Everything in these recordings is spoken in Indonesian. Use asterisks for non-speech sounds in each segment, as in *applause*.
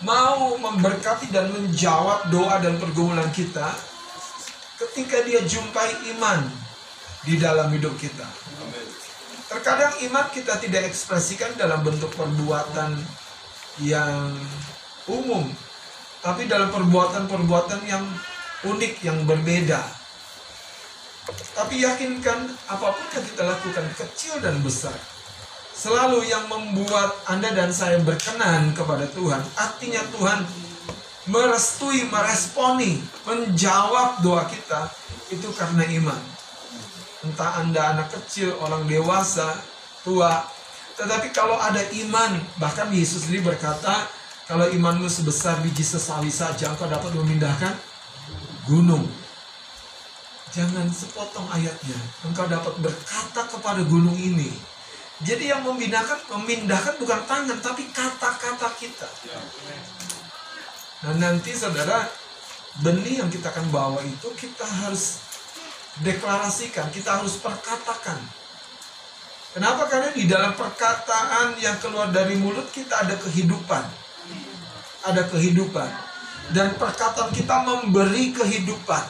mau memberkati dan menjawab doa dan pergumulan kita ketika dia jumpai iman di dalam hidup kita. Terkadang iman kita tidak ekspresikan dalam bentuk perbuatan yang umum, tapi dalam perbuatan-perbuatan yang unik, yang berbeda. Tapi yakinkan apa pun yang kita lakukan, kecil dan besar, selalu yang membuat Anda dan saya berkenan kepada Tuhan. Artinya Tuhan merestui, meresponi, menjawab doa kita itu karena iman. Entah Anda anak kecil, orang dewasa, tua. Tetapi kalau ada iman, bahkan Yesus sendiri berkata, kalau imanmu sebesar biji sesawi saja, engkau dapat memindahkan gunung. Jangan sepotong ayatnya. Engkau dapat berkata kepada gunung ini, jadi yang memindahkan, memindahkan bukan tangan, tapi kata-kata kita. Nah nanti saudara, benih yang kita akan bawa itu kita harus deklarasikan, kita harus perkatakan. Kenapa? Karena di dalam perkataan yang keluar dari mulut kita ada kehidupan. Ada kehidupan. Dan perkataan kita memberi kehidupan.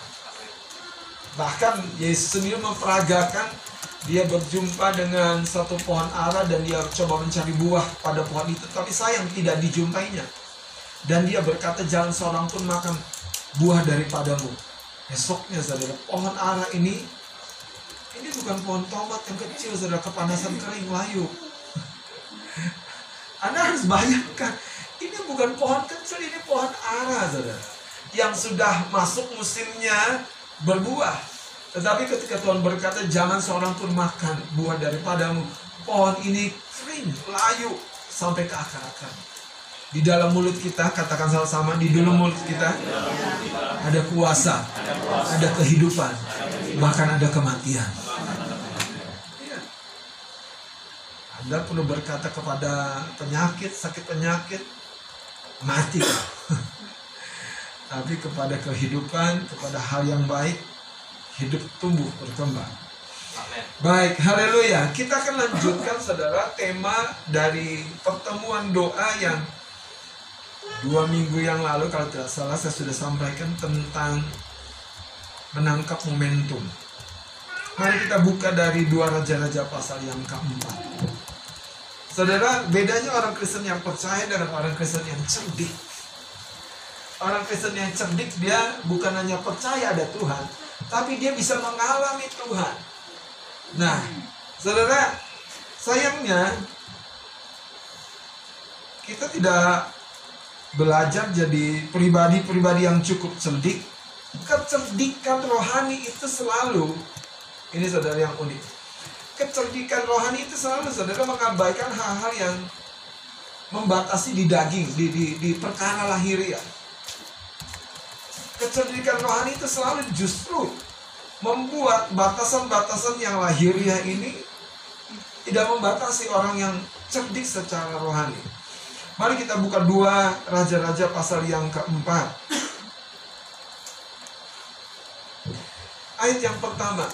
Bahkan Yesus sendiri memperagakan dia berjumpa dengan satu pohon ara dan dia coba mencari buah pada pohon itu tapi sayang tidak dijumpainya. Dan dia berkata jangan seorang pun makan buah daripadamu. Esoknya saudara pohon ara ini ini bukan pohon tomat yang kecil saudara kepanasan kering layu. *laughs* Anda harus bayangkan ini bukan pohon kecil ini pohon ara saudara. Yang sudah masuk musimnya berbuah tetapi ketika Tuhan berkata jangan seorang pun makan buah daripadamu. Pohon ini kering, layu sampai ke akar-akar. Di dalam mulut kita, katakan sama-sama, di dalam mulut kita ada kuasa, ada kehidupan, bahkan ada kematian. Anda perlu berkata kepada penyakit, sakit penyakit, mati. *laughs* Tapi kepada kehidupan, kepada hal yang baik, hidup tumbuh berkembang. Baik, haleluya. Kita akan lanjutkan saudara tema dari pertemuan doa yang dua minggu yang lalu kalau tidak salah saya sudah sampaikan tentang menangkap momentum. Mari kita buka dari dua raja-raja pasal yang keempat. Saudara, bedanya orang Kristen yang percaya dengan orang Kristen yang cerdik. Orang Kristen yang cerdik dia bukan hanya percaya ada Tuhan, tapi dia bisa mengalami Tuhan. Nah, saudara, sayangnya kita tidak belajar jadi pribadi-pribadi yang cukup cerdik. Kecerdikan rohani itu selalu, ini saudara yang unik. Kecerdikan rohani itu selalu saudara mengabaikan hal-hal yang membatasi di daging, di, di, di perkara lahiriah kecerdikan rohani itu selalu justru membuat batasan-batasan yang lahiriah ini tidak membatasi orang yang cerdik secara rohani. Mari kita buka dua raja-raja pasal yang keempat. Ayat yang pertama,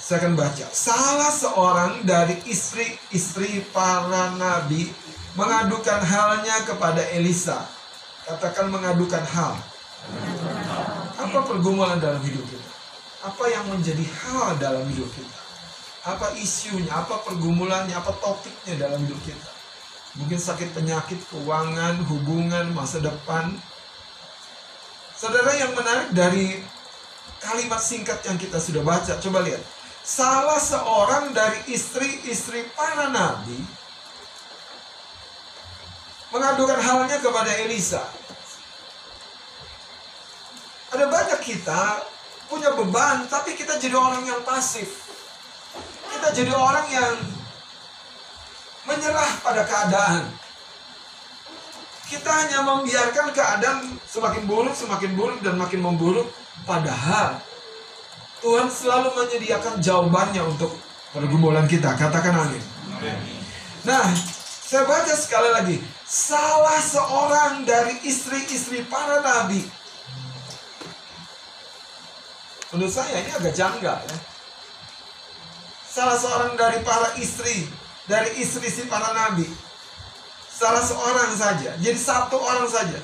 saya akan baca. Salah seorang dari istri-istri para nabi mengadukan halnya kepada Elisa. Katakan mengadukan hal apa pergumulan dalam hidup kita? Apa yang menjadi hal dalam hidup kita? Apa isunya, apa pergumulannya, apa topiknya dalam hidup kita? Mungkin sakit penyakit, keuangan, hubungan, masa depan. Saudara yang menarik dari kalimat singkat yang kita sudah baca, coba lihat. Salah seorang dari istri-istri para nabi mengadukan halnya kepada Elisa. Ada banyak kita punya beban, tapi kita jadi orang yang pasif. Kita jadi orang yang menyerah pada keadaan. Kita hanya membiarkan keadaan semakin buruk, semakin buruk, dan makin memburuk. Padahal Tuhan selalu menyediakan jawabannya untuk pergumulan kita. Katakan amin. Nah, saya baca sekali lagi. Salah seorang dari istri-istri para nabi Menurut saya ini agak janggal ya. Salah seorang dari para istri, dari istri si para nabi. salah seorang saja, jadi satu orang saja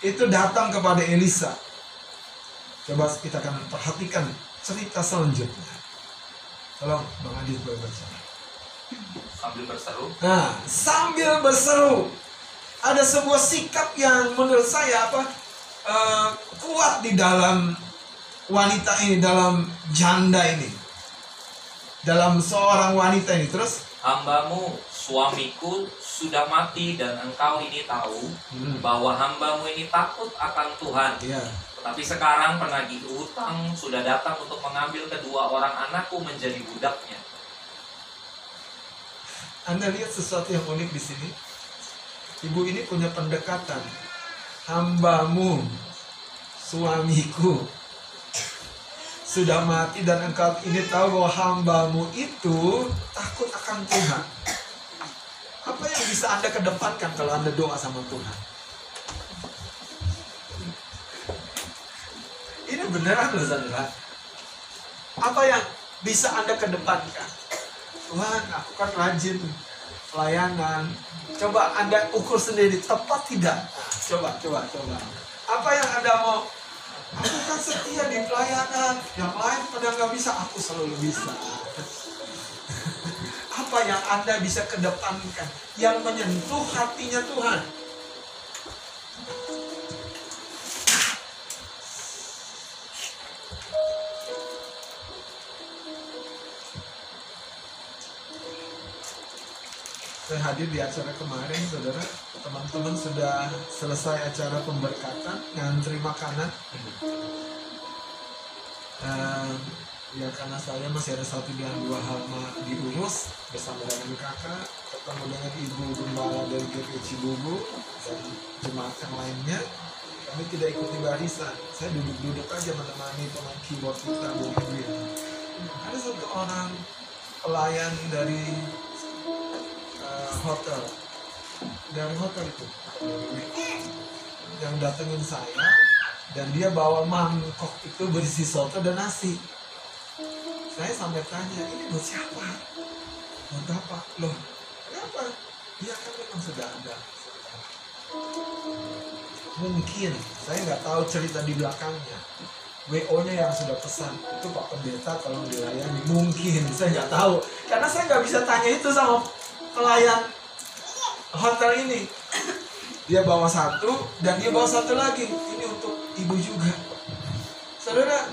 itu datang kepada Elisa. Coba kita akan perhatikan cerita selanjutnya. Tolong Bang Adit boleh baca. Sambil berseru, Nah, sambil berseru, ada sebuah sikap yang menurut saya apa eh, kuat di dalam wanita ini, dalam janda ini, dalam seorang wanita ini. Terus, hambamu, suamiku sudah mati dan engkau ini tahu Hmm. bahwa hambamu ini takut akan Tuhan. ya, Tetapi sekarang penagih utang sudah datang untuk mengambil kedua orang anakku menjadi budaknya. Anda lihat sesuatu yang unik di sini. Ibu ini punya pendekatan. Hambamu, suamiku, sudah mati dan engkau ini tahu bahwa hambamu itu takut akan Tuhan. Apa yang bisa Anda kedepankan kalau Anda doa sama Tuhan? Ini beneran loh saudara. Apa yang bisa Anda kedepankan? Tuhan, aku kan rajin pelayanan. Coba Anda ukur sendiri, tepat tidak? Coba, coba, coba. Apa yang Anda mau? Aku kan setia di pelayanan. Yang lain pada nggak bisa, aku selalu bisa. *laughs* Apa yang Anda bisa kedepankan? Yang menyentuh hatinya Tuhan. Saya hadir di acara kemarin, saudara. Teman-teman sudah selesai acara pemberkatan, ngantri makanan. Eh, ya karena saya masih ada satu dan dua hal diurus bersama dengan kakak, ketemu dengan ibu gembala dari GP Cibubu dan jemaat yang lainnya. Kami tidak ikuti barisan. Saya duduk-duduk aja menemani pemain keyboard kita, Bu Edwin. Ada satu orang pelayan dari hotel. Dari hotel itu. Yang datengin saya dan dia bawa mangkok itu berisi soto dan nasi. Saya sampai tanya ini buat siapa? Buat apa loh kenapa? Dia kan memang sudah ada. Mungkin saya nggak tahu cerita di belakangnya. WO nya yang sudah pesan. Itu Pak Pendeta kalau dilayani. Mungkin saya nggak tahu. Karena saya nggak bisa tanya itu sama pelayan hotel ini. Dia bawa satu dan dia bawa satu lagi. Ini untuk ibu juga. Saudara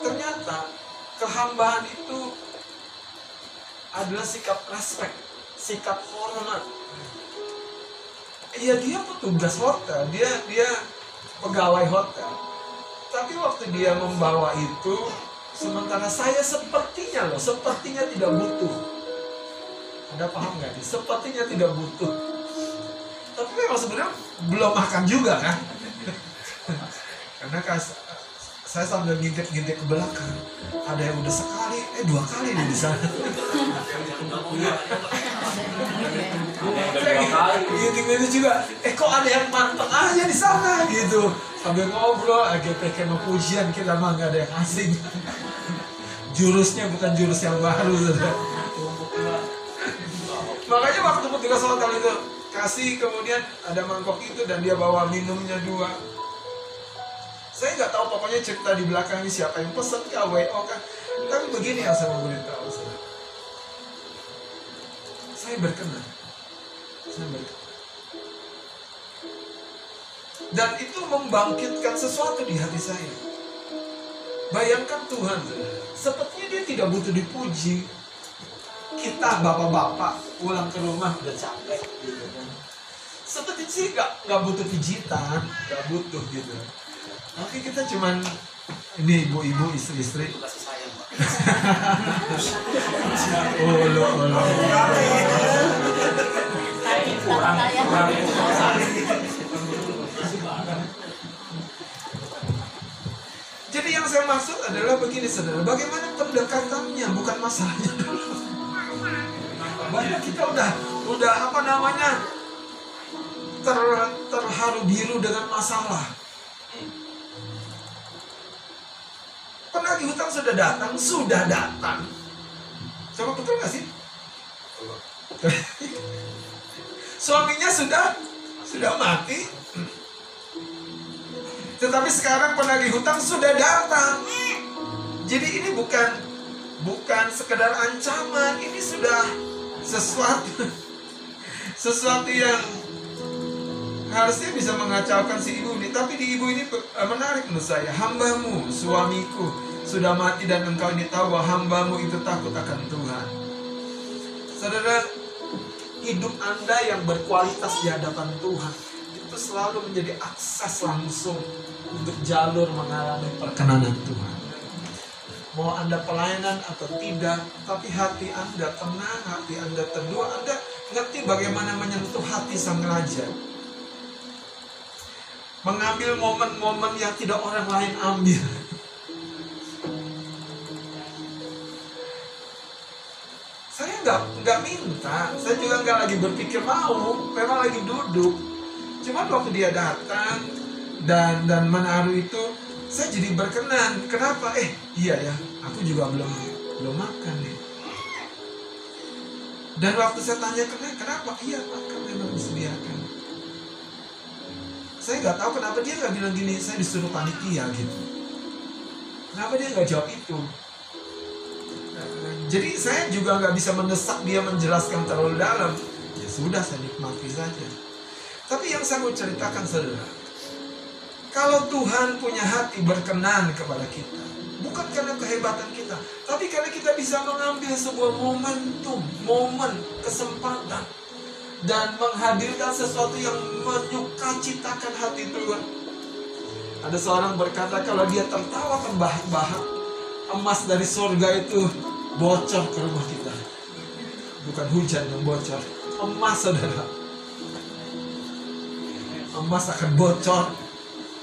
ternyata kehambaan itu adalah sikap respect sikap hormat. Iya dia petugas hotel. Dia dia pegawai hotel. Tapi waktu dia membawa itu sementara saya sepertinya loh sepertinya tidak butuh anda paham nggak nih? Sepertinya tidak butuh. Tapi memang sebenarnya belum makan juga kan? *laughs* Karena kas, saya sambil ngintip-ngintip ke belakang. Ada yang udah sekali, eh dua kali nih di sana. *laughs* Ngintip-ngintip juga. Eh kok ada yang manteng aja di sana gitu. Sambil ngobrol, agak mau pujian kita mah nggak ada yang asing. *laughs* Jurusnya bukan jurus yang baru, saudara. Makanya waktu petugas hotel itu kasih kemudian ada mangkok itu dan dia bawa minumnya dua. Saya nggak tahu pokoknya cerita di belakang ini siapa yang pesan kah, WO kah. Tapi begini yang saya mau beritahu saudara. Saya berkenan. Saya berkenan. Dan itu membangkitkan sesuatu di hati saya. Bayangkan Tuhan, sepertinya dia tidak butuh dipuji, kita bapak-bapak pulang ke rumah udah capek gitu kan. Seperti sih nggak nggak butuh pijitan. Nggak butuh gitu. Tapi kita cuman ini ibu-ibu istri-istri. Kasih sayang, oh lo lo Kurang, kurang. jadi yang saya maksud adalah begini saudara. Bagaimana pendekatannya bukan masalahnya banyak kita udah udah apa namanya ter, terharu biru dengan masalah. Penagih hutang sudah datang? Sudah datang. Coba betul nggak sih? Suaminya sudah sudah mati. Tetapi sekarang penagih hutang sudah datang. Jadi ini bukan bukan sekedar ancaman, ini sudah sesuatu *laughs* sesuatu yang harusnya bisa mengacaukan si ibu ini. Tapi di ibu ini eh, menarik menurut saya. Hambamu, suamiku sudah mati dan engkau ini tahu bahwa hambamu itu takut akan Tuhan. Saudara, hidup Anda yang berkualitas di hadapan Tuhan itu selalu menjadi akses langsung untuk jalur mengalami perkenanan Tuhan. Mau Anda pelayanan atau tidak, tapi hati Anda tenang, hati Anda teduh, Anda ngerti bagaimana menyentuh hati sang raja. Mengambil momen-momen yang tidak orang lain ambil. Saya nggak nggak minta, saya juga nggak lagi berpikir mau, memang lagi duduk. Cuman waktu dia datang dan dan menaruh itu, saya jadi berkenan. Kenapa? Eh, iya ya, aku juga belum belum makan nih. Dan waktu saya tanya kenapa, kenapa? Iya, makan memang disediakan. Saya nggak tahu kenapa dia nggak bilang gini, saya disuruh panitia gitu. Kenapa dia nggak jawab itu? Jadi saya juga nggak bisa mendesak dia menjelaskan terlalu dalam. Ya sudah, saya nikmati saja. Tapi yang saya mau ceritakan saudara, kalau Tuhan punya hati berkenan kepada kita, bukan karena kehebatan kita, tapi karena kita bisa mengambil sebuah momentum, momen, kesempatan, dan menghadirkan sesuatu yang menyukacitakan hati Tuhan. Ada seorang berkata kalau dia tertawa terbahak-bahak, emas dari surga itu bocor ke rumah kita. Bukan hujan yang bocor, emas saudara. Emas akan bocor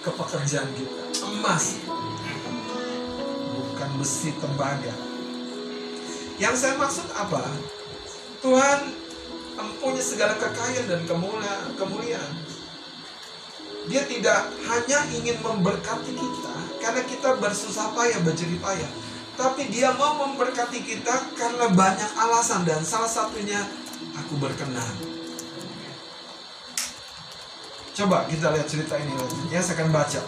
ke pekerjaan kita. Emas, bukan besi tembaga. Yang saya maksud apa? Tuhan mempunyai segala kekayaan dan kemuliaan. kemuliaan. Dia tidak hanya ingin memberkati kita karena kita bersusah payah, berjerih payah. Tapi dia mau memberkati kita karena banyak alasan dan salah satunya aku berkenan. Coba kita lihat cerita ini Ya, saya akan baca.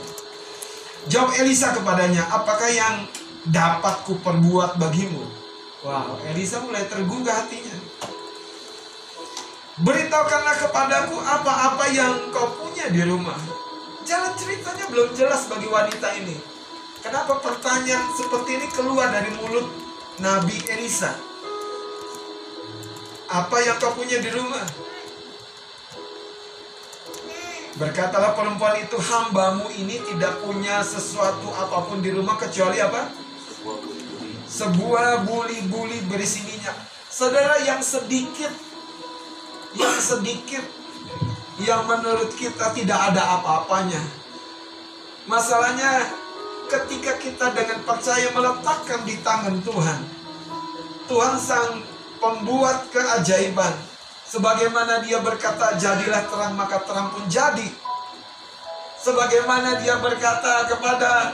Jawab Elisa kepadanya, apakah yang dapat ku perbuat bagimu? Wow, Elisa mulai tergugah hatinya. Beritahukanlah kepadaku apa-apa yang kau punya di rumah. Jalan ceritanya belum jelas bagi wanita ini. Kenapa pertanyaan seperti ini keluar dari mulut Nabi Elisa? Apa yang kau punya di rumah? Berkatalah perempuan itu hambamu ini tidak punya sesuatu apa pun di rumah kecuali apa? Sebuah buli-buli berisi minyak. Saudara yang sedikit, yang sedikit, yang menurut kita tidak ada apa-apanya. Masalahnya ketika kita dengan percaya meletakkan di tangan Tuhan. Tuhan sang pembuat keajaiban. Sebagaimana dia berkata, jadilah terang maka terang pun jadi. Sebagaimana dia berkata kepada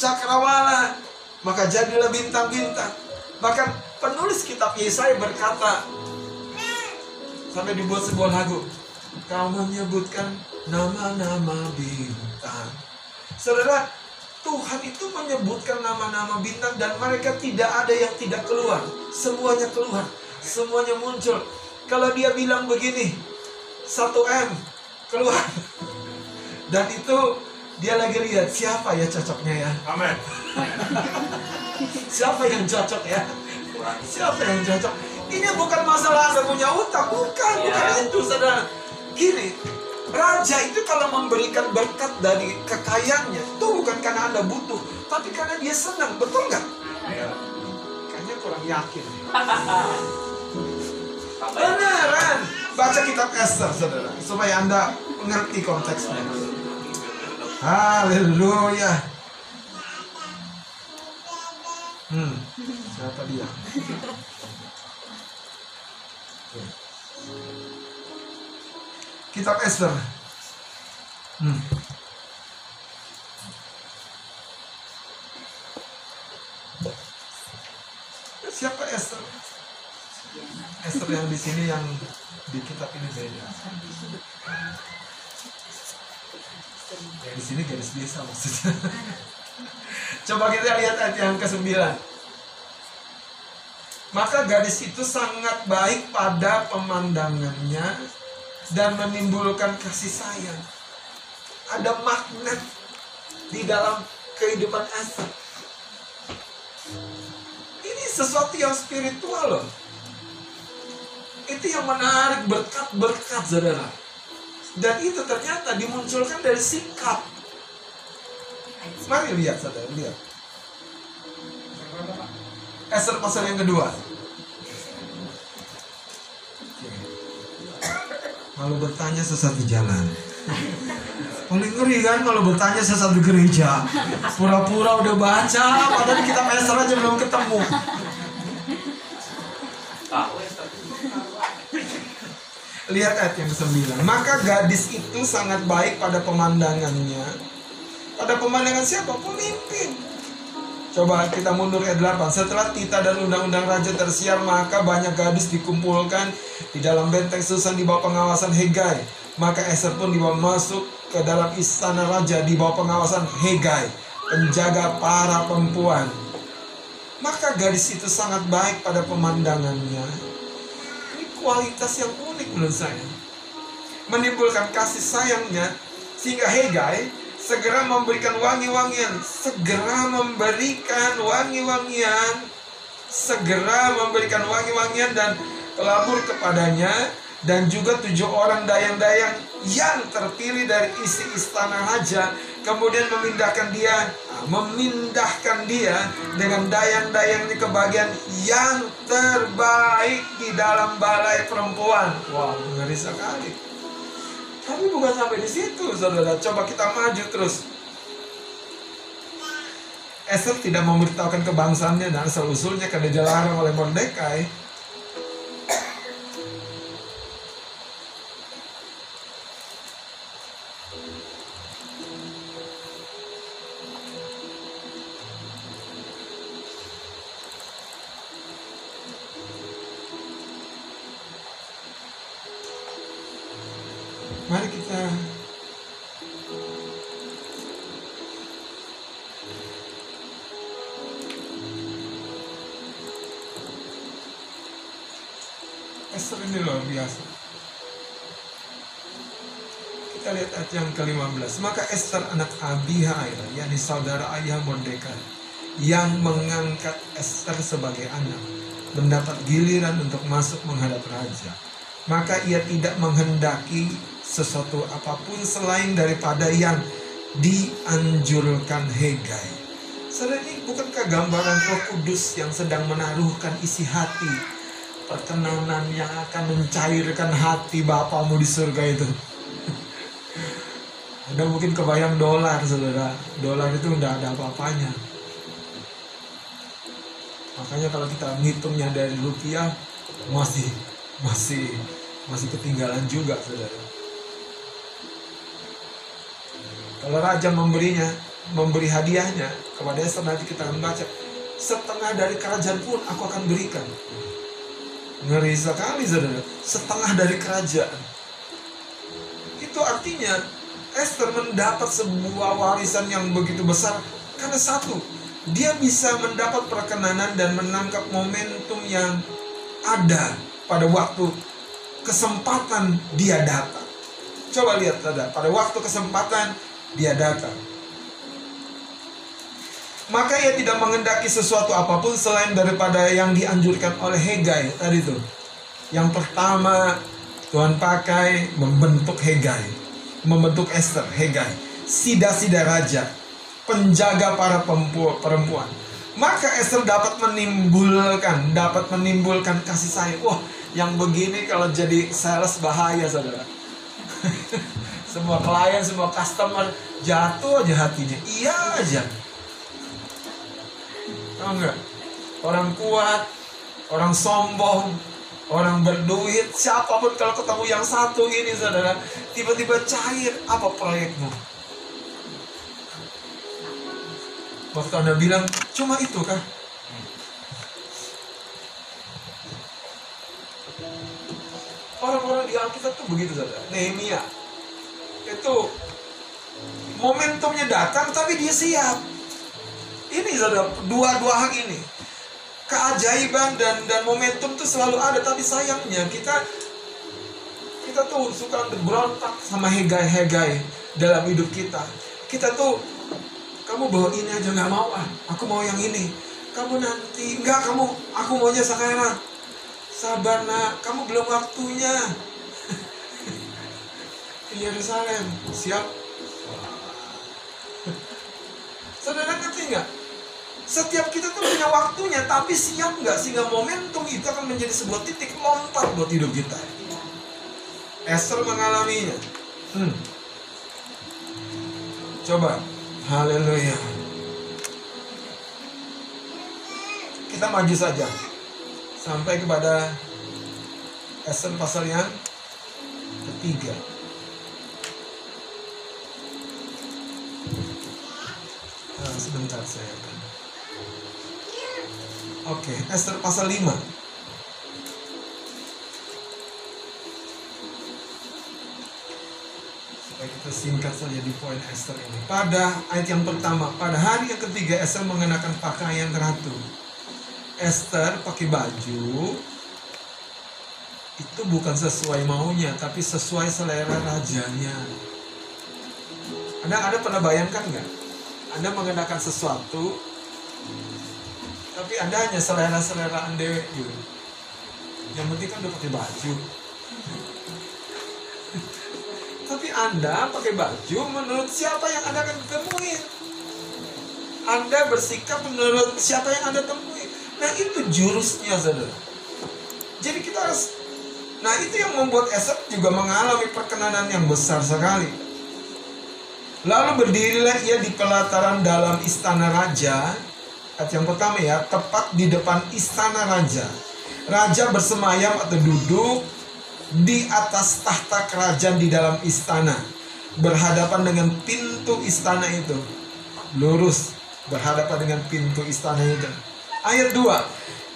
cakrawala, maka jadilah bintang-bintang. Bahkan penulis kitab Yesaya berkata, sampai dibuat sebuah lagu, kau menyebutkan nama-nama bintang. Saudara, Tuhan itu menyebutkan nama-nama bintang dan mereka tidak ada yang tidak keluar. Semuanya keluar, semuanya muncul. Kalau dia bilang begini, 1M keluar. Dan itu dia lagi lihat siapa ya cocoknya ya. Amin. Siapa yang cocok ya? Siapa yang cocok? Ini bukan masalah Anda punya utang, bukan, bukan Ya. itu, saudara. Gini, raja itu kalau memberikan berkat dari kekayaannya, itu bukan karena Anda butuh, tapi karena dia senang, betul nggak? Ya. Kayaknya kurang yakin. *laughs* Beneran. Baca kitab Esther, saudara, supaya Anda mengerti konteksnya. Haleluya. Hmm, siapa dia? Kitab Esther. Hmm. Esther yang di kitab ini beda. Ya di sini garis desa maksudnya. *laughs* Coba kita lihat ayat yang ke-9. Maka gadis itu sangat baik pada pemandangannya dan menimbulkan kasih sayang. Ada magnet di dalam kehidupan Esther. Ini sesuatu yang spiritual loh. Itu yang menarik berkat-berkat saudara. Dan itu ternyata dimunculkan dari sikap. Mari lihat saudara, lihat. Esther pasal yang kedua. Kalau bertanya sesat di jalan. Paling ngeri kan kalau bertanya sesat di gereja. Pura-pura udah baca, padahal kita Esther aja belum ketemu. Lihat ayat yang ke-9. Maka gadis itu sangat baik pada pemandangannya. Pada pemandangan siapa? Pemimpin. Coba kita mundur ayat 8. Setelah Tita dan undang-undang raja tersiar, maka banyak gadis dikumpulkan di dalam benteng Susan di bawah pengawasan Hegai. Maka Esther pun dibawa masuk ke dalam istana raja di bawah pengawasan Hegai, penjaga para perempuan. Maka gadis itu sangat baik pada pemandangannya. Ini kualitas yang unik menurut. Menimbulkan kasih sayangnya sehingga Hegai segera memberikan wangi-wangian, segera memberikan wangi-wangian, segera memberikan wangi-wangian dan pelabur kepadanya dan juga tujuh orang dayang-dayang yang terpilih dari isi istana raja kemudian memindahkan dia memindahkan dia dengan dayang-dayangnya ke bagian yang terbaik di dalam balai perempuan. Wow ngeri sekali. Tapi bukan sampai di situ saudara. Coba kita maju terus. Esther tidak memberitahukan kebangsaannya dan asal usulnya karena dilarang oleh Mordekai Mari kita Esther ini luar biasa. Kita lihat ayat yang ke-15. Maka Esther anak Abihail, yakni saudara ayah Mordekai, yang mengangkat Esther sebagai anak, mendapat giliran untuk masuk menghadap raja. Maka ia tidak menghendaki sesuatu apa pun selain daripada yang dianjurkan Hegai. Saudara ini bukankah gambaran Roh Kudus yang sedang menaruhkan isi hati perkenanan yang akan mencairkan hati Bapamu di surga itu? *laughs* Ada mungkin kebayang dolar, saudara. Dolar itu udah ada apa-apanya. Makanya kalau kita ngitungnya dari rupiah masih masih masih ketinggalan juga, saudara. Kalau raja memberinya, memberi hadiahnya kepada Esther nanti kita akan baca setengah dari kerajaan pun aku akan berikan. Ngeri sekali saudara, setengah dari kerajaan. Itu artinya Esther mendapat sebuah warisan yang begitu besar karena satu, dia bisa mendapat perkenanan dan menangkap momentum yang ada pada waktu kesempatan dia datang. Coba lihat saudara, pada waktu kesempatan dia datang. Maka ia tidak mengendaki sesuatu apa pun selain daripada yang dianjurkan oleh Hegai tadi itu. Yang pertama Tuhan pakai membentuk Hegai, membentuk Esther, Hegai, sida-sida raja, penjaga para perempuan. Maka Esther dapat menimbulkan, dapat menimbulkan kasih sayang. Wah, yang begini kalau jadi sales bahaya, saudara. *laughs* semua klien, semua customer jatuh aja hatinya. Iya aja. Tahu nggak? Orang kuat, orang sombong, orang berduit, siapa pun kalau ketemu yang satu ini saudara, tiba-tiba cair apa proyekmu? Waktu anda bilang cuma itu kah? Orang-orang Alkitab tuh begitu saudara. Nehemia itu momentumnya datang tapi dia siap. Ini saudara dua-dua hal ini keajaiban dan dan momentum tuh selalu ada tapi sayangnya kita kita tuh suka berontak sama hegai-hegai dalam hidup kita. Kita tuh kamu bawa ini aja nggak mau ah, aku mau yang ini. Kamu nanti enggak kamu, aku maunya sekarang. Sabar nak, kamu belum waktunya. Di Yerusalem, siap? Saudara ngerti nggak? Setiap kita tuh punya waktunya, tapi siap nggak sehingga momentum itu akan menjadi sebuah titik lompat buat hidup kita. Esther mengalaminya. Hmm. Coba, haleluya. Kita maju saja sampai kepada Esther pasal yang ketiga. Sebentar saya akan. Oke, Esther pasal 5. Supaya kita singkat saja di poin Esther ini. Pada ayat yang pertama, pada hari yang ketiga Esther mengenakan pakaian ratu. Esther pakai baju itu bukan sesuai maunya, tapi sesuai selera rajanya. Anda ada pernah bayangkan nggak? Anda mengenakan sesuatu, tapi Anda hanya selera-selera Anda gitu. Yang penting kan udah pakai baju. tapi Anda pakai baju menurut siapa yang Anda akan temuin. Anda bersikap menurut siapa yang Anda temuin. Nah itu jurusnya saudara. Jadi kita harus Nah itu yang membuat Esep juga mengalami perkenanan yang besar sekali. Lalu berdirilah ia di pelataran dalam istana raja. Ayat yang pertama ya, tepat di depan istana raja. Raja bersemayam atau duduk di atas tahta kerajaan di dalam istana. Berhadapan dengan pintu istana itu. Lurus berhadapan dengan pintu istana itu. Ayat 2.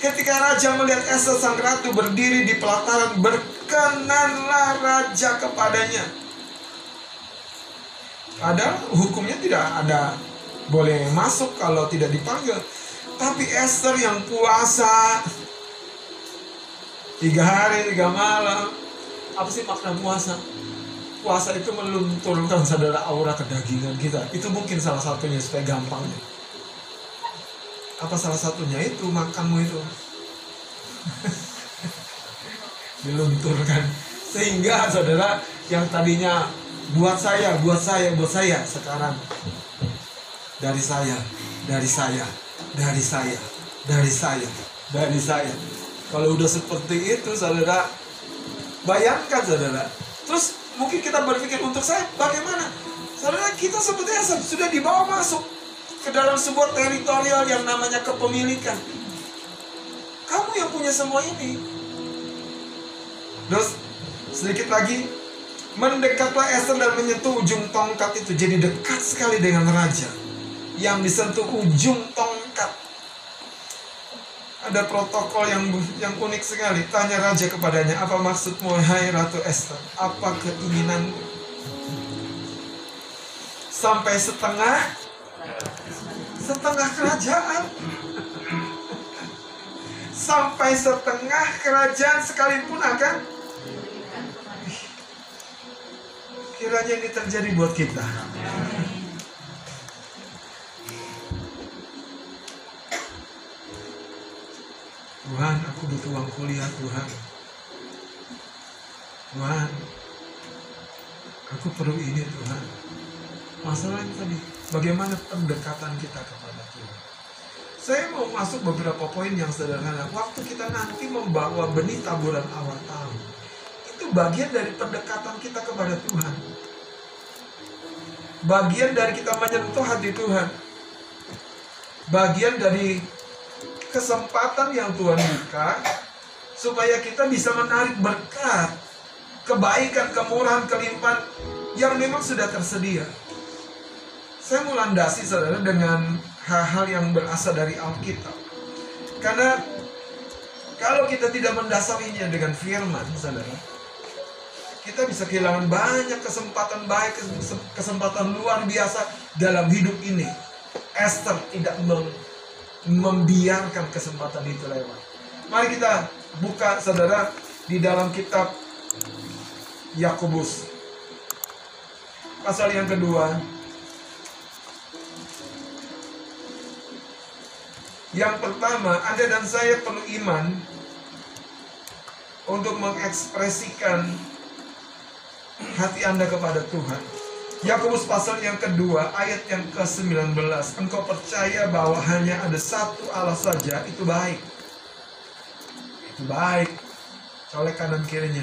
Ketika raja melihat Esther sang ratu berdiri di pelataran, berkenanlah raja kepadanya. Padahal hukumnya tidak ada boleh masuk kalau tidak dipanggil. Tapi Esther yang puasa tiga hari tiga malam, apa sih makna puasa? Puasa itu melunturkan saudara aura kedagingan kita. Itu mungkin salah satunya supaya gampangnya apa salah satunya itu makanmu itu *laughs* dilunturkan sehingga saudara yang tadinya buat saya buat saya buat saya sekarang. Dari saya dari saya dari saya dari saya dari saya. Kalau udah seperti itu saudara bayangkan saudara. Terus mungkin kita berpikir untuk saya bagaimana? Saudara kita sebetulnya sudah dibawa masuk ke dalam sebuah teritorial yang namanya kepemilikan. Kamu yang punya semua ini. Terus sedikit lagi mendekatlah Esther dan menyentuh ujung tongkat itu jadi dekat sekali dengan raja yang disentuh ujung tongkat. Ada protokol yang yang unik sekali. Tanya raja kepadanya, apa maksudmu hai Ratu Esther? Apa keinginanmu? Sampai setengah setengah kerajaan sampai setengah kerajaan sekalipun akan kiranya ini terjadi buat kita Tuhan aku butuh uang kuliah Tuhan Tuhan aku perlu ini Tuhan masalahnya tadi bagaimana pendekatan kita kepada Tuhan. Saya mau masuk beberapa poin yang sederhana. Waktu kita nanti membawa benih taburan awal tahun, itu bagian dari pendekatan kita kepada Tuhan. Bagian dari kita menyentuh hati Tuhan. Bagian dari kesempatan yang Tuhan buka supaya kita bisa menarik berkat, kebaikan, kemurahan, kelimpahan yang memang sudah tersedia saya mau landasi saudara dengan hal-hal yang berasal dari Alkitab. Karena kalau kita tidak mendasarinya dengan firman, saudara, kita bisa kehilangan banyak kesempatan baik, kesempatan luar biasa dalam hidup ini. Esther tidak mem membiarkan kesempatan itu lewat. Mari kita buka saudara di dalam kitab Yakobus pasal yang kedua yang pertama Anda dan saya perlu iman untuk mengekspresikan hati Anda kepada Tuhan. Yakobus pasal yang kedua ayat yang ke-19 Engkau percaya bahwa hanya ada satu Allah saja itu baik. Itu baik. Colek kanan kirinya.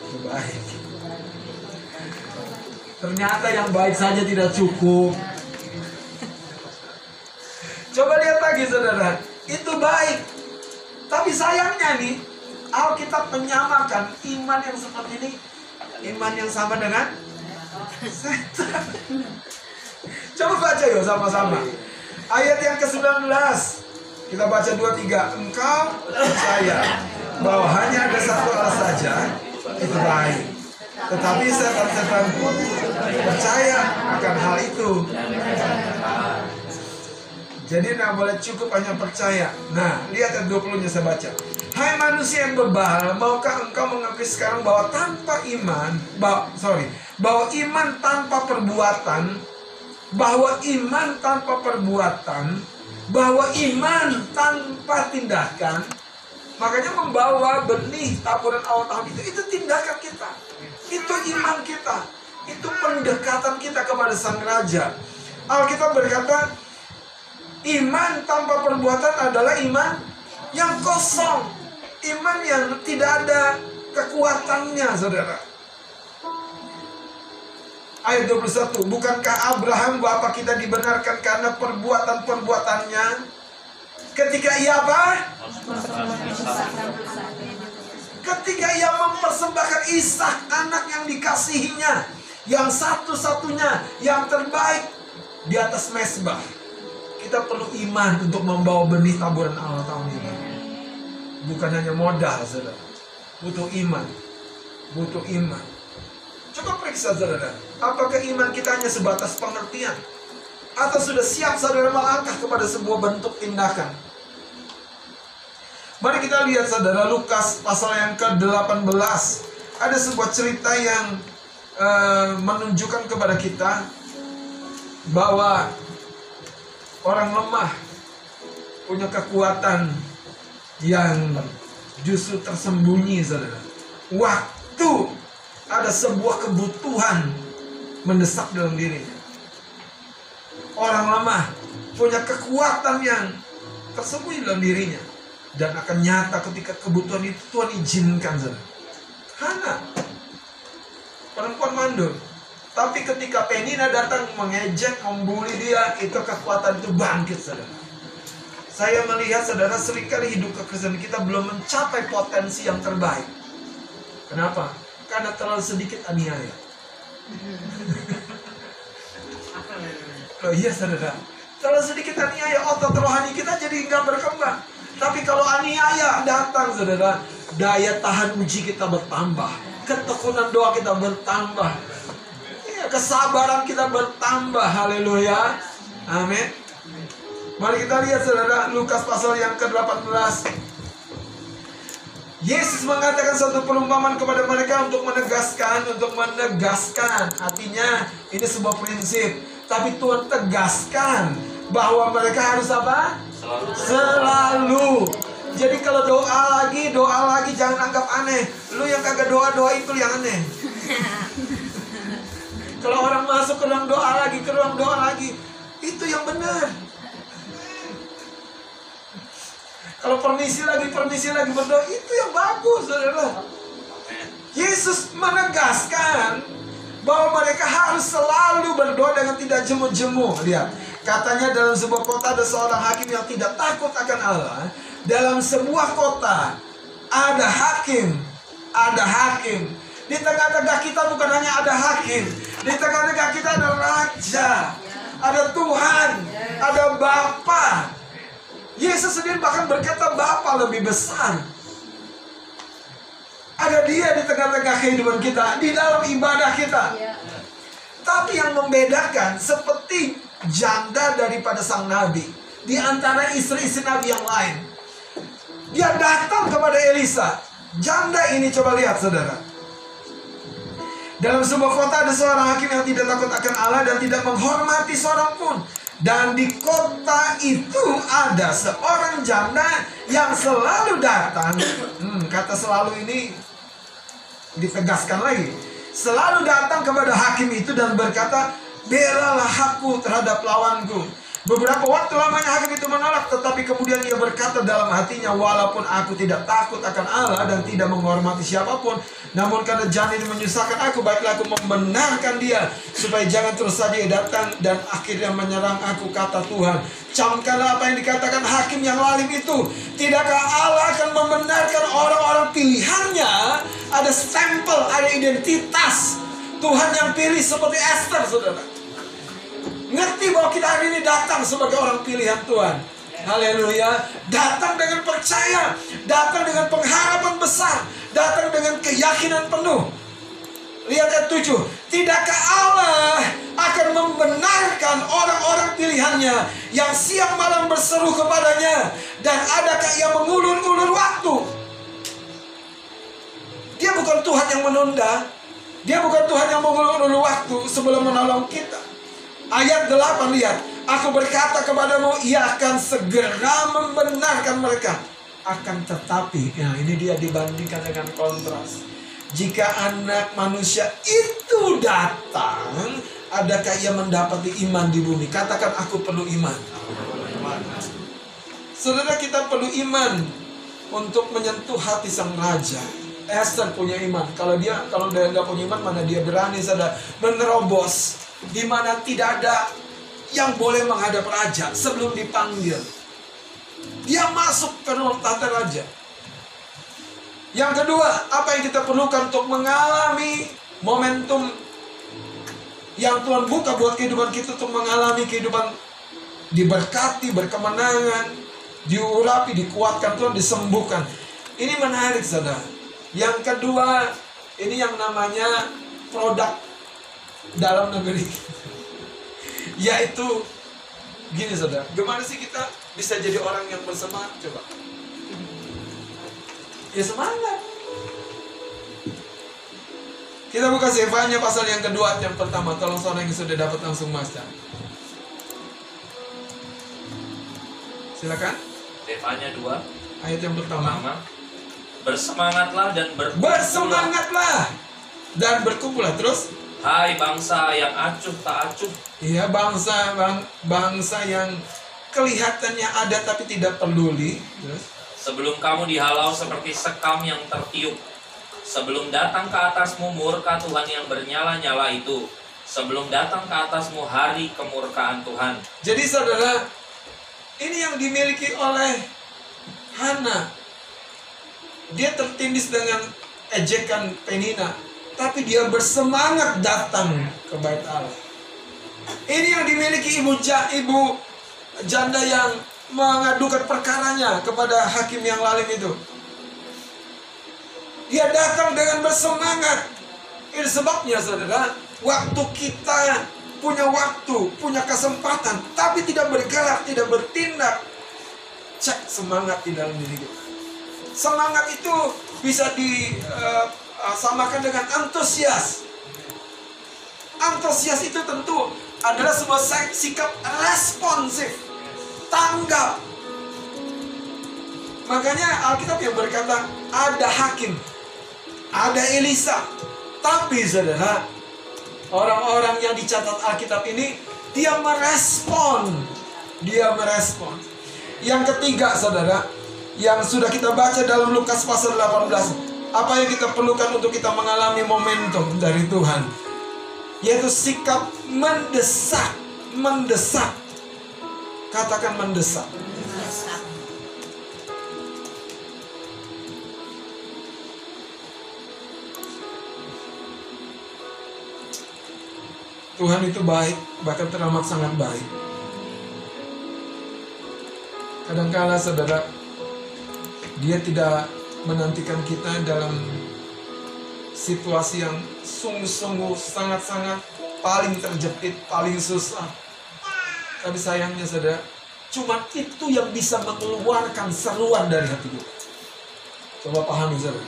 Itu baik. Ternyata yang baik saja tidak cukup. Coba lihat lagi saudara. Itu baik. Tapi sayangnya nih Alkitab menyamakan iman yang seperti ini Iman yang sama dengan setan. Coba baca yuk sama-sama. Ayat yang ke-19. Kita baca 2 3. Engkau percaya bahwa hanya ada satu Allah saja itu baik. Tetapi setan-setan pun percaya akan hal itu. Jadi tidak boleh cukup hanya percaya. Nah, lihat ayat 20-nya saya baca. Hai manusia yang bebal, maukah engkau mengakui sekarang bahwa tanpa iman, bahwa, sorry, bahwa iman tanpa perbuatan, bahwa iman tanpa perbuatan, bahwa iman tanpa tindakan, makanya membawa benih taburan awal tahun itu, itu tindakan kita, itu iman kita, itu pendekatan kita kepada sang raja. Alkitab berkata, iman tanpa perbuatan adalah iman yang kosong, iman yang tidak ada kekuatannya, saudara. Ayat 21 Bukankah Abraham bapak kita dibenarkan karena perbuatan-perbuatannya? Ketika ia apa? Ketika ia mempersembahkan Ishak anak yang dikasihinya Yang satu-satunya, yang terbaik di atas mesbah. Kita perlu iman untuk membawa benih taburan Allah tahun ini Bukan hanya modal saudara. Butuh iman. Butuh iman. Coba periksa saudara, apakah iman kita hanya sebatas pengertian? Atau sudah siap saudara melangkah kepada sebuah bentuk tindakan? Mari kita lihat saudara Lukas pasal yang ke-18 Ada sebuah cerita yang uh, menunjukkan kepada kita Bahwa orang lemah punya kekuatan yang justru tersembunyi saudara Waktu ada sebuah kebutuhan mendesak dalam dirinya. Orang lemah punya kekuatan yang tersembunyi dalam dirinya dan akan nyata ketika kebutuhan itu Tuhan izinkan saudara. Hana perempuan mandul tapi ketika Penina datang mengejek, membuli dia, itu kekuatan itu bangkit, saudara. Saya melihat saudara sering kali hidup kekristenan kita belum mencapai potensi yang terbaik. Kenapa? karena terlalu sedikit aniaya. Oh iya saudara, terlalu sedikit aniaya otot rohani kita jadi nggak berkembang. Tapi kalau aniaya datang saudara, daya tahan uji kita bertambah, ketekunan doa kita bertambah, ya, kesabaran kita bertambah. Haleluya, amin. Mari kita lihat saudara Lukas pasal yang ke-18 Yesus mengatakan satu perumpamaan kepada mereka untuk menegaskan, untuk menegaskan. Artinya ini sebuah prinsip. Tapi Tuhan tegaskan bahwa mereka harus apa? Selalu. Selalu. Jadi kalau doa lagi, doa lagi jangan anggap aneh. Lu yang kagak doa doa itu yang aneh. *laughs* kalau orang masuk ke ruang doa lagi, ke ruang doa lagi, itu yang benar. Kalau permisi lagi, permisi lagi berdoa, itu yang bagus, saudara. Yesus menegaskan bahwa mereka harus selalu berdoa dengan tidak jemu-jemu. Lihat, katanya dalam sebuah kota ada seorang hakim yang tidak takut akan Allah. Dalam sebuah kota ada hakim, ada hakim. Di tengah-tengah kita bukan hanya ada hakim, di tengah-tengah kita ada raja, ada Tuhan, ada Bapa, Yesus sendiri bahkan berkata Bapa lebih besar. Ada dia di tengah-tengah kehidupan kita, di dalam ibadah kita. Iya. Tapi yang membedakan seperti janda daripada sang nabi di antara istri-istri nabi yang lain. Dia datang kepada Elisa. Janda ini coba lihat saudara. Dalam sebuah kota ada seorang hakim yang tidak takut akan Allah dan tidak menghormati seorang pun. Dan di kota itu ada seorang janda yang selalu datang. Hmm, kata selalu ini ditegaskan lagi. Selalu datang kepada hakim itu dan berkata, belalah aku terhadap lawanku. Beberapa waktu lamanya hakim itu menolak, tetapi kemudian ia berkata dalam hatinya, walaupun aku tidak takut akan Allah dan tidak menghormati siapa pun, namun karena janda ini menyusahkan aku, baiklah aku membenarkan dia, supaya jangan terus saja datang dan akhirnya menyerang aku, kata Tuhan. Camkanlah apa yang dikatakan hakim yang lalim itu. Tidakkah Allah akan membenarkan orang-orang pilihannya? Ada stempel, ada identitas. Tuhan yang pilih seperti Esther, saudara. Ngerti bahwa kita hari ini datang sebagai orang pilihan Tuhan. Haleluya. Datang dengan percaya. Datang dengan pengharapan besar. Datang dengan keyakinan penuh. Lihat ayat 7. Tidakkah Allah akan membenarkan orang-orang pilihannya yang siang malam berseru kepadanya dan adakah ia mengulur-ulur waktu? Dia bukan Tuhan yang menunda. Dia bukan Tuhan yang mengulur-ulur waktu sebelum menolong kita. Ayat 8 lihat, aku berkata kepadamu, ia akan segera membenarkan mereka. Akan tetapi, ya ini dia dibandingkan dengan kontras. Jika anak manusia itu datang, adakah ia mendapati iman di bumi? Katakan aku perlu iman. Saudara kita perlu iman untuk menyentuh hati sang raja. Esther punya iman. Kalau dia kalau dia nggak punya iman, mana dia berani saudara menerobos di mana tidak ada yang boleh menghadap raja sebelum dipanggil. Dia masuk ke ruang tata raja. Yang kedua, apa yang kita perlukan untuk mengalami momentum yang Tuhan buka buat kehidupan kita untuk mengalami kehidupan diberkati, berkemenangan, diurapi, dikuatkan Tuhan, disembuhkan. Ini menarik, saudara. Yang kedua, ini yang namanya produk dalam negeri. Yaitu gini saudara. Gimana sih kita bisa jadi orang yang bersemangat coba? Ya semangat. Kita buka Zefanya pasal yang kedua yang pertama. Tolong saudara yang sudah dapat langsung baca silakan. Zefanya 2 ayat yang pertama. Pertama. Bersemangatlah dan berkumpullah. Bersemangatlah dan berkumpullah. Terus hai bangsa yang acuh tak acuh Iya bangsa bang, bangsa yang kelihatannya ada tapi tidak peduli. Terus sebelum kamu dihalau seperti sekam yang tertiup sebelum datang ke atasmu murka Tuhan yang bernyala-nyala itu sebelum datang ke atasmu hari kemurkaan Tuhan jadi saudara, ini yang dimiliki oleh Hana. Dia tertindis dengan ejekan Penina, tapi dia bersemangat datang ke bait Allah. Ini yang dimiliki ibu ja, ibu janda yang mengadukan perkaranya kepada hakim yang lalim itu. Dia datang dengan bersemangat. Ini sebabnya saudara, waktu kita punya waktu, punya kesempatan, tapi tidak bergerak, tidak bertindak, cek semangat di dalam diri kita. Semangat itu bisa disamakan dengan antusias. Antusias itu tentu adalah sebuah sikap responsif, tanggap. Makanya Alkitab yang berkata ada hakim, ada Elisa. Tapi saudara, orang-orang yang dicatat Alkitab ini dia merespon, dia merespon. Yang ketiga saudara, yang sudah kita baca dalam Lukas pasal 18, apa yang kita perlukan untuk kita mengalami momentum dari Tuhan? Yaitu sikap mendesak, mendesak. Katakan mendesak. Tuhan itu baik, bahkan teramat sangat baik. Kadangkala saudara, dia tidak menantikan kita dalam situasi yang sungguh-sungguh sangat-sangat paling terjepit, paling susah. Tapi sayangnya saudara, cuma itu yang bisa mengeluarkan seruan dari hati kita. Coba pahami saudara.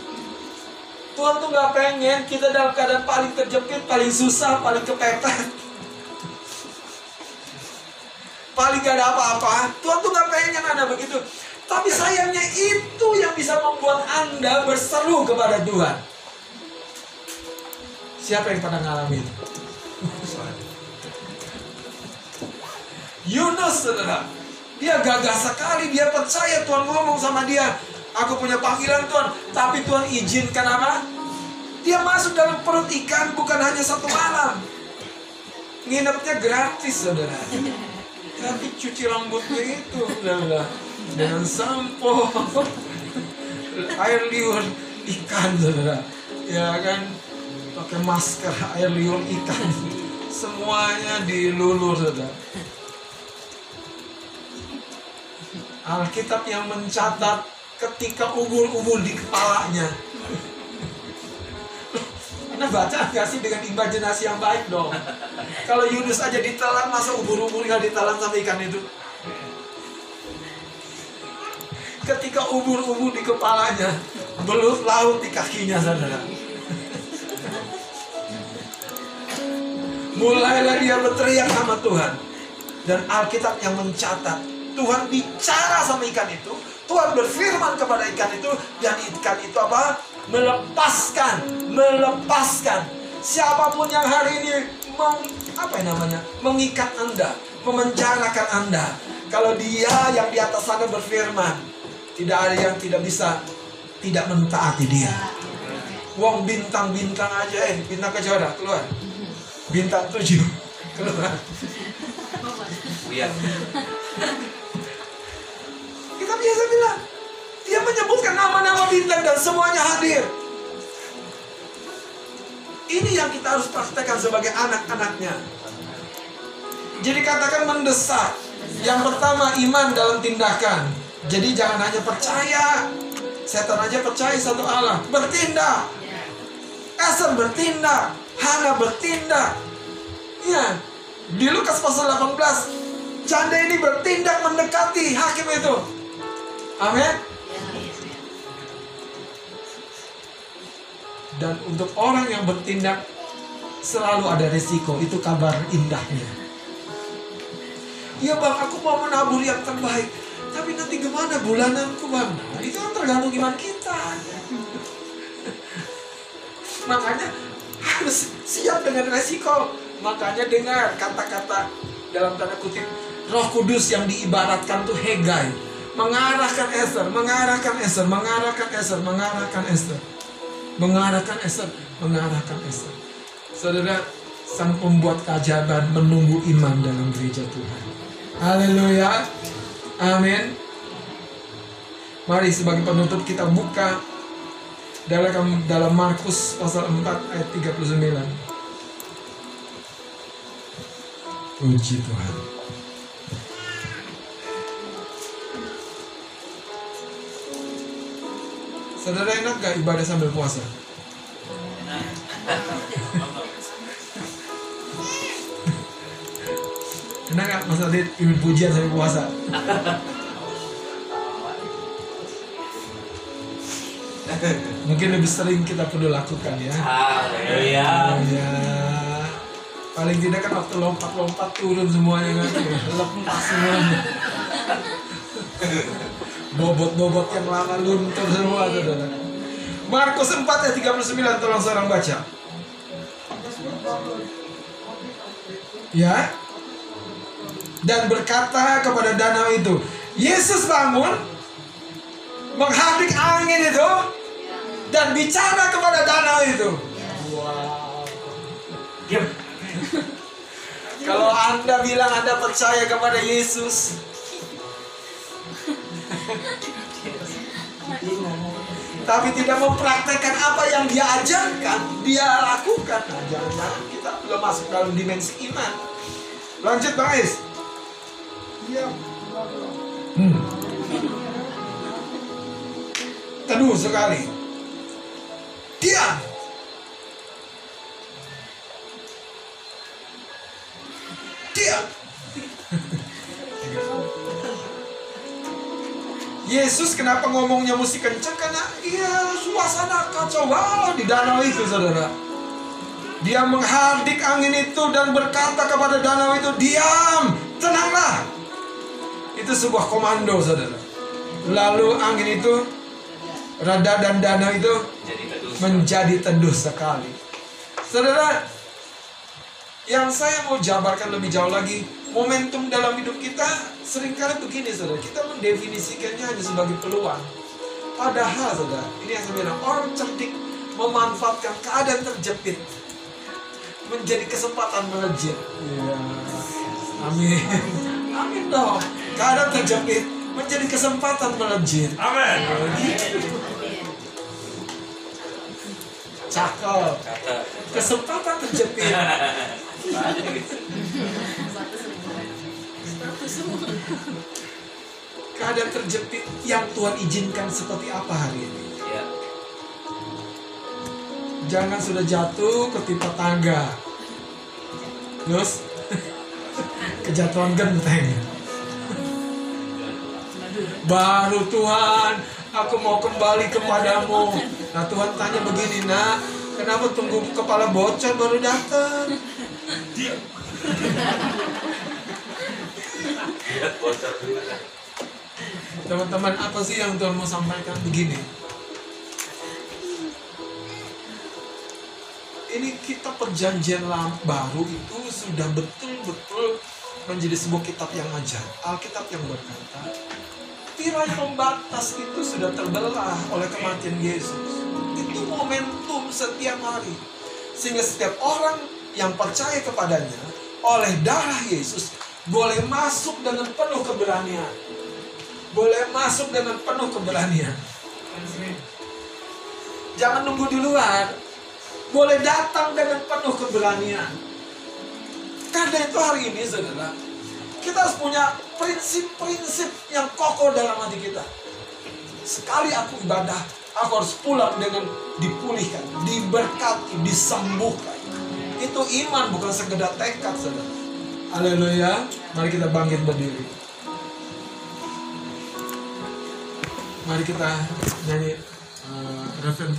Tuhan tuh gak pengen kita dalam keadaan paling terjepit, paling susah, paling kepepet. Paling gak ada apa-apa. Tuhan tuh gak pengen Anda begitu. Tapi sayangnya itu yang bisa membuat Anda berseru kepada Tuhan. Siapa yang pernah ngalamin? *laughs* Yunus, saudara. Dia gagah sekali, dia percaya Tuhan ngomong sama dia. Aku punya panggilan Tuhan, tapi Tuhan izinkan apa? Dia masuk dalam perut ikan bukan hanya satu malam. Nginepnya gratis, saudara. *laughs* Tapi cuci rambutnya itu, saudara. Dengan sampo, air liur ikan, saudara. Ya kan, pakai masker air liur ikan. Semuanya dilulur, saudara. Alkitab yang mencatat ketika ubur-ubur di kepalanya. Anda baca nggak sih dengan imajinasi yang baik dong? Kalau Yunus aja ditelan, masa ubur-ubur nggak ditelan sama ikan itu? Ketika ubur-ubur di kepalanya, belut laut di kakinya, saudara. Mulailah dia berteriak sama Tuhan. Dan Alkitab yang mencatat Tuhan bicara sama ikan itu, Tuhan berfirman kepada ikan itu, dan ikan itu apa? Melepaskan, melepaskan. Siapa pun yang hari ini meng, apa yang namanya? Mengikat Anda, memenjarakan Anda. Kalau dia yang di atas sana berfirman, tidak ada yang tidak bisa tidak mentaati dia. Wong bintang-bintang aja, eh bintang kejora keluar. Bintang tujuh *laughs* keluar. Lihat. Kita biasa bilang, dia menyebutkan nama-nama bintang dan semuanya hadir. Ini yang kita harus praktekkan sebagai anak-anaknya. Jadi katakan mendesak. Yang pertama iman dalam tindakan. Jadi jangan hanya percaya. Setan aja percaya satu Allah. Bertindak. Esther bertindak. Hana bertindak. Ya. Di Lukas pasal 18. Janda ini bertindak mendekati hakim itu. Amin. Dan untuk orang yang bertindak selalu ada resiko. Itu kabar indahnya. Iya bang, aku mau menabur yang terbaik. Tapi nanti gimana bulananku bang? Nah, itu kan tergantung iman kita. Makanya harus siap dengan resiko. Makanya dengar kata-kata dalam tanda kutip Roh Kudus yang diibaratkan tuh Hegai mengarahkan Esther, mengarahkan Esther, mengarahkan Esther, mengarahkan Esther, mengarahkan Esther, mengarahkan Esther. Saudara, sang pembuat keajaiban menunggu iman dalam gereja Tuhan. Haleluya. Amin. Mari sebagai penutup kita buka dalam dalam Markus pasal 4 ayat 39. Puji Tuhan. Saudara enak gak ibadah sambil puasa? Enak gak Mas Adit ibu pujian sambil puasa? Mungkin lebih sering kita perlu lakukan ya. Haleluya. Ya. Paling tidak kan waktu lompat-lompat turun semuanya kan. Lepas semuanya. Bobot-bobot yang lama luntur semua saudara. Markus 4 ayat 39 tolong seorang baca. Ya. Dan berkata kepada danau itu, Yesus bangun, menghabik angin itu, dan bicara kepada danau itu. Wow. *laughs* Kalau Anda bilang Anda percaya kepada Yesus, *laughs* tapi tidak mempraktekkan apa yang dia ajarkan, dia lakukan. Nah, jangan-jangan kita belum masuk dalam dimensi iman. Lanjut Bang Is. Hmm. Teduh sekali. Diam. Diam. Yesus kenapa ngomongnya musik kenceng karena iya suasana kacau banget di danau itu saudara. Dia menghardik angin itu dan berkata kepada danau itu diam, tenanglah, itu sebuah komando saudara. Lalu angin itu rada dan danau itu menjadi teduh sekali. Saudara, yang saya mau jabarkan lebih jauh lagi, momentum dalam hidup kita sering kali begini, saudara. Kita mendefinisikannya hanya sebagai peluang. Padahal, saudara, ini yang saya bilang, orang cerdik memanfaatkan keadaan terjepit menjadi kesempatan melejit. Iya. Amin. Amin dong. Keadaan terjepit menjadi kesempatan melejit. Amin. Cakep. Kata. Kesempatan terjepit. Ada gitu. keadaan terjepit yang Tuhan izinkan seperti apa hari ini. Ya. Jangan sudah jatuh ketimpa tangga. Terus *laughs* kejatuhan genteng. Baru Tuhan, aku mau kembali kepadamu. Nah Tuhan tanya begini, nak, kenapa tunggu kepala bocor baru datang? Dulu. Teman-teman, apa sih yang Tuhan mau sampaikan begini? Ini kita perjanjian baru itu sudah betul-betul menjadi sebuah kitab yang ajar. Alkitab yang berkata, tirai pembatas itu sudah terbelah oleh kematian Yesus. Itu momentum setiap hari. Sehingga setiap orang yang percaya kepadanya oleh darah Yesus boleh masuk dengan penuh keberanian boleh masuk dengan penuh keberanian. Jangan nunggu di luar. Boleh datang dengan penuh keberanian. Karena itu hari ini saudara, kita harus punya prinsip-prinsip yang kokoh dalam hati kita. Sekali aku ibadah, aku harus pulang dengan dipulihkan, diberkati, disembuhkan. Itu iman bukan sekedar tekad saudara. Haleluya. Mari kita bangkit berdiri. Mari kita nyanyi uh,